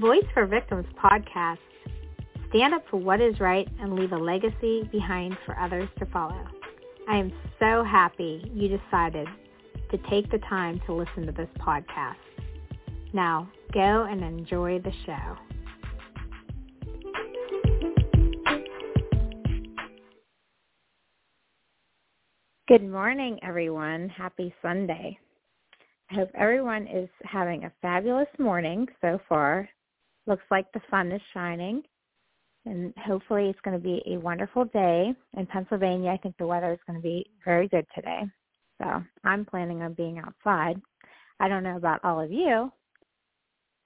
Voice for Victims podcast. Stand up for what is right and leave a legacy behind for others to follow. I am so happy you decided to take the time to listen to this podcast. Now, go and enjoy the show. Good morning, everyone. Happy Sunday. I hope everyone is having a fabulous morning so far. Looks like the sun is shining, and hopefully it's going to be a wonderful day. In Pennsylvania, I think the weather is going to be very good today. So I'm planning on being outside. I don't know about all of you,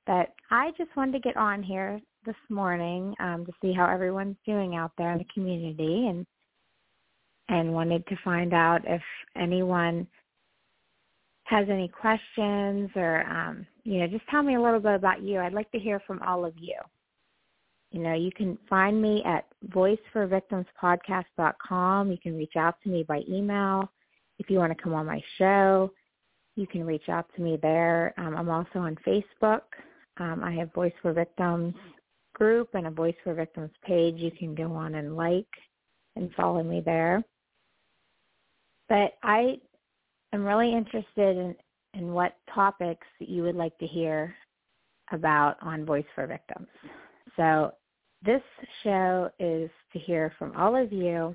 but I just wanted to get on here this morning um, to see how everyone's doing out there in the community and and wanted to find out if anyone has any questions or um, you know just tell me a little bit about you. I'd like to hear from all of you. You know you can find me at voiceforvictimspodcast.com you can reach out to me by email if you want to come on my show. You can reach out to me there. Um, i'm also on facebook. Um, i have voice for victims group and a voice for victims page you can go on and like and follow me there. But I am really interested in, in what topics you would like to hear about on Voice for Victims. So this show is to hear from all of you.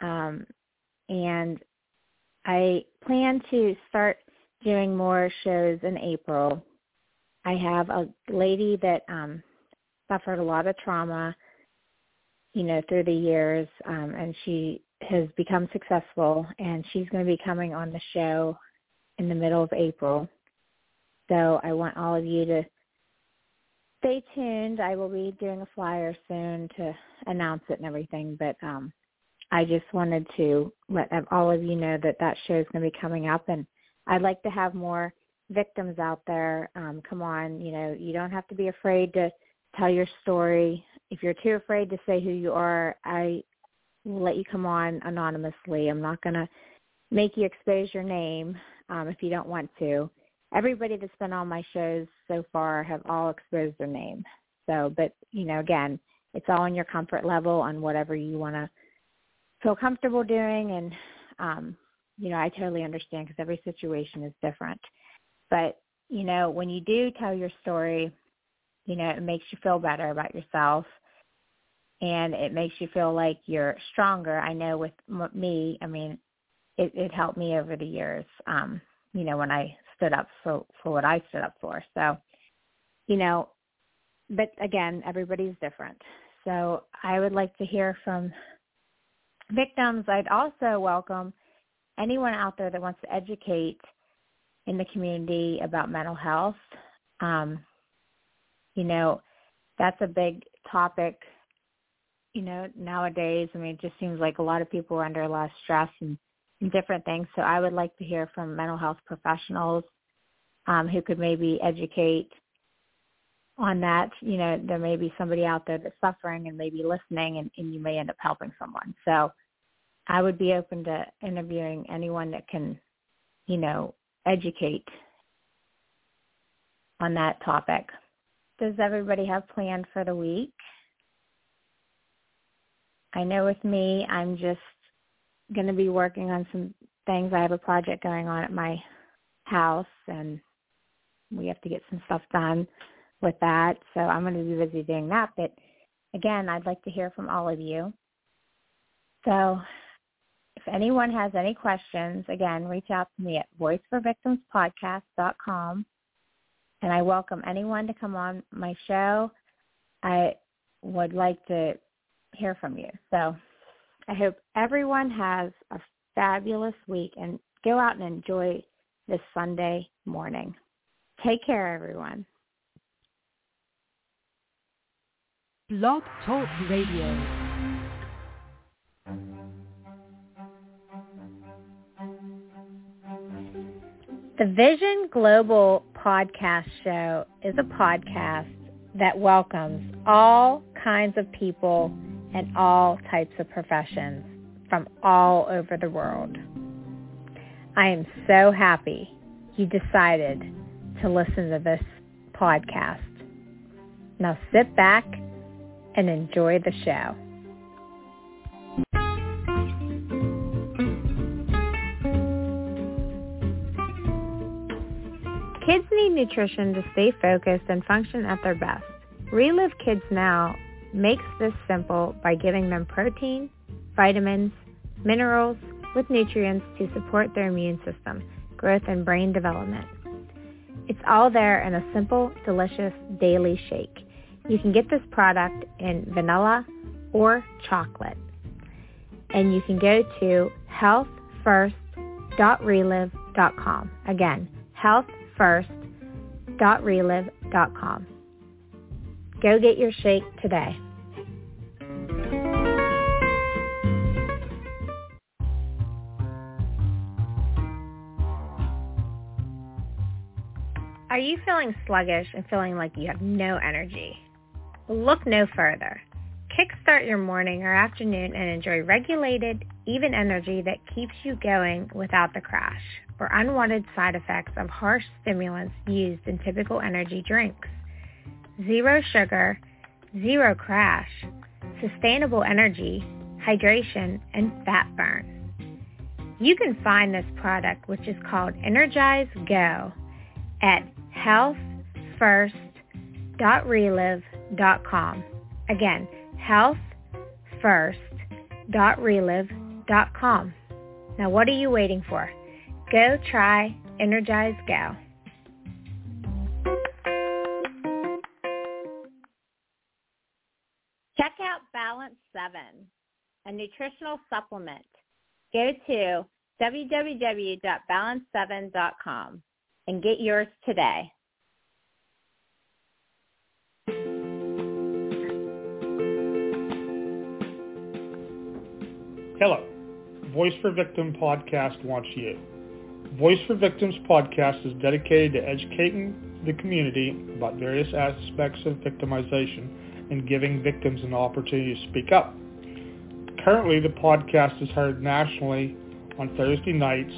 Um, and I plan to start doing more shows in April. I have a lady that um, suffered a lot of trauma, you know, through the years, um, and she has become successful, and she's going to be coming on the show in the middle of April. So I want all of you to stay tuned. I will be doing a flyer soon to announce it and everything, but um, I just wanted to let all of you know that that show is going to be coming up, and I'd like to have more victims out there. Um, come on, you know, you don't have to be afraid to tell your story. If you're too afraid to say who you are, I will let you come on anonymously. I'm not going to make you expose your name um, if you don't want to. Everybody that's been on my shows so far have all exposed their name. So, but you know, again, it's all in your comfort level on whatever you want to feel comfortable doing. And um, you know, I totally understand because every situation is different. But you know, when you do tell your story, you know, it makes you feel better about yourself and it makes you feel like you're stronger. I know with me, I mean, it, it helped me over the years. Um, you know, when I stood up for for what I stood up for. So, you know, but again, everybody's different. So I would like to hear from victims. I'd also welcome anyone out there that wants to educate in the community about mental health. Um, you know, that's a big topic you know, nowadays, I mean, it just seems like a lot of people are under a lot of stress and, different things. So I would like to hear from mental health professionals um, who could maybe educate on that. You know, there may be somebody out there that's suffering and maybe listening and, and you may end up helping someone. So I would be open to interviewing anyone that can, you know, educate on that topic. Does everybody have planned for the week? I know with me, I'm just going to be working on some things. I have a project going on at my house, and we have to get some stuff done with that. So I'm going to be busy doing that. But again, I'd like to hear from all of you. So if anyone has any questions, again, reach out to me at voiceforvictimspodcast.com. And I welcome anyone to come on my show. I would like to hear from you. So I hope everyone has a fabulous week and go out and enjoy this Sunday morning. Take care, everyone. Blog Talk Radio. The Vision Global Podcast Show is a podcast that welcomes all kinds of people and all types of professions from all over the world. I am so happy you decided to listen to this podcast. Now sit back and enjoy the show. Kids need nutrition to stay focused and function at their best. Reliv Kids Now makes this simple by giving them protein, vitamins, minerals with nutrients to support their immune system, growth, and brain development. It's all there in a simple, delicious daily shake. You can get this product in vanilla or chocolate. And you can go to healthfirst.reliv.com. Again, healthfirst.reliv.com. Go get your shake today. Are you feeling sluggish and feeling like you have no energy? Look no further. Kickstart your morning or afternoon and enjoy regulated, even energy that keeps you going without the crash or unwanted side effects of harsh stimulants used in typical energy drinks. Zero sugar, zero crash, sustainable energy, hydration, and fat burn. You can find this product, which is called Energize Go, at healthfirst.reliv.com. Again, healthfirst.reliv.com. Now what are you waiting for? Go try Energize Go. Balance 7, a nutritional supplement. Go to www.balance7.com and get yours today. Hello. Voice for Victim podcast wants you. Voice for Victims podcast is dedicated to educating the community about various aspects of victimization and giving victims an opportunity to speak up. Currently, the podcast is heard nationally on Thursday nights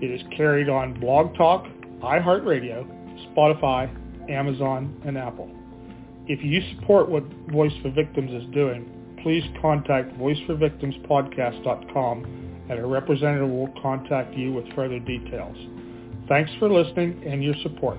it is carried on Blog Talk, iHeartRadio, Spotify, Amazon, and Apple. If you support what Voice for Victims is doing, please contact voiceforvictimspodcast.com and a representative will contact you with further details. Thanks for listening and your support.